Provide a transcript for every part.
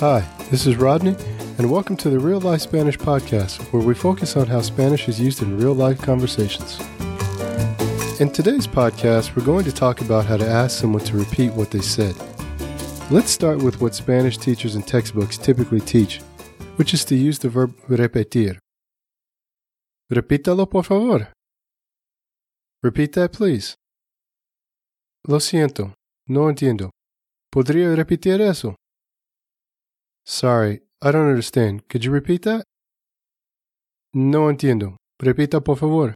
Hi, this is Rodney, and welcome to the Real Life Spanish Podcast, where we focus on how Spanish is used in real life conversations. In today's podcast, we're going to talk about how to ask someone to repeat what they said. Let's start with what Spanish teachers and textbooks typically teach, which is to use the verb repetir. Repítalo, por favor. Repeat that, please. Lo siento, no entiendo. ¿Podría repetir eso? Sorry, I don't understand. Could you repeat that? No entiendo. Repita, por favor.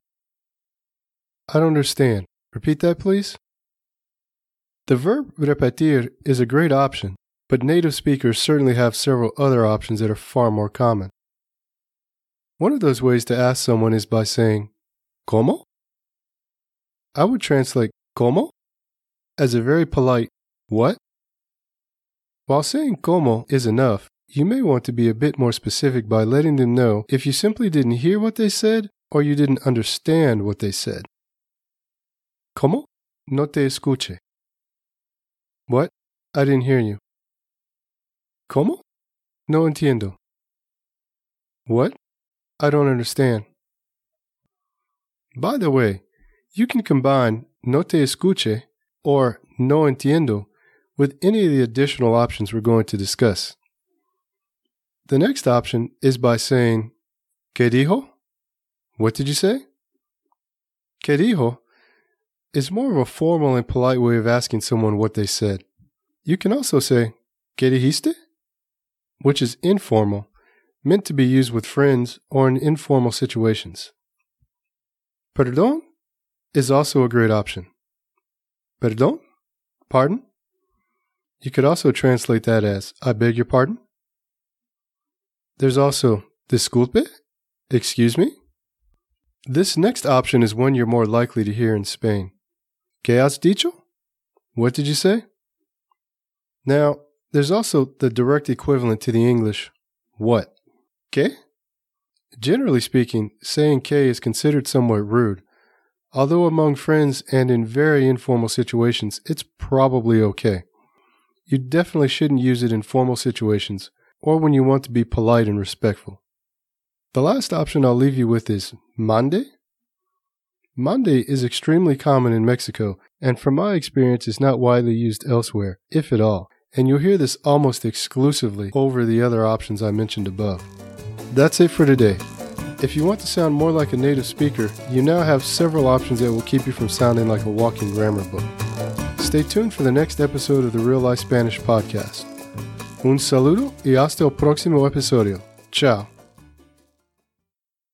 I don't understand. Repeat that, please. The verb repetir is a great option, but native speakers certainly have several other options that are far more common. One of those ways to ask someone is by saying, ¿Cómo? I would translate ¿Cómo? as a very polite what? While saying como is enough, you may want to be a bit more specific by letting them know if you simply didn't hear what they said or you didn't understand what they said. ¿Cómo? No te escuche. What? I didn't hear you. ¿Cómo? No entiendo. What? I don't understand. By the way, you can combine no te escuche or no entiendo with any of the additional options we're going to discuss. The next option is by saying, ¿Qué dijo? What did you say? ¿Qué dijo? is more of a formal and polite way of asking someone what they said. You can also say, ¿Qué dijiste? Which is informal, meant to be used with friends or in informal situations. Perdón is also a great option. Perdón? Pardon? You could also translate that as, I beg your pardon. There's also, disculpe? Excuse me? This next option is one you're more likely to hear in Spain. ¿Qué has dicho? What did you say? Now, there's also the direct equivalent to the English, what? ¿Qué? Generally speaking, saying que is considered somewhat rude, although among friends and in very informal situations, it's probably okay. You definitely shouldn't use it in formal situations or when you want to be polite and respectful. The last option I'll leave you with is mande. Mande is extremely common in Mexico, and from my experience is not widely used elsewhere, if at all, and you'll hear this almost exclusively over the other options I mentioned above. That's it for today. If you want to sound more like a native speaker, you now have several options that will keep you from sounding like a walking grammar book. Stay tuned for the next episode of the Real Life Spanish Podcast. Un saludo y hasta el próximo episodio. Ciao.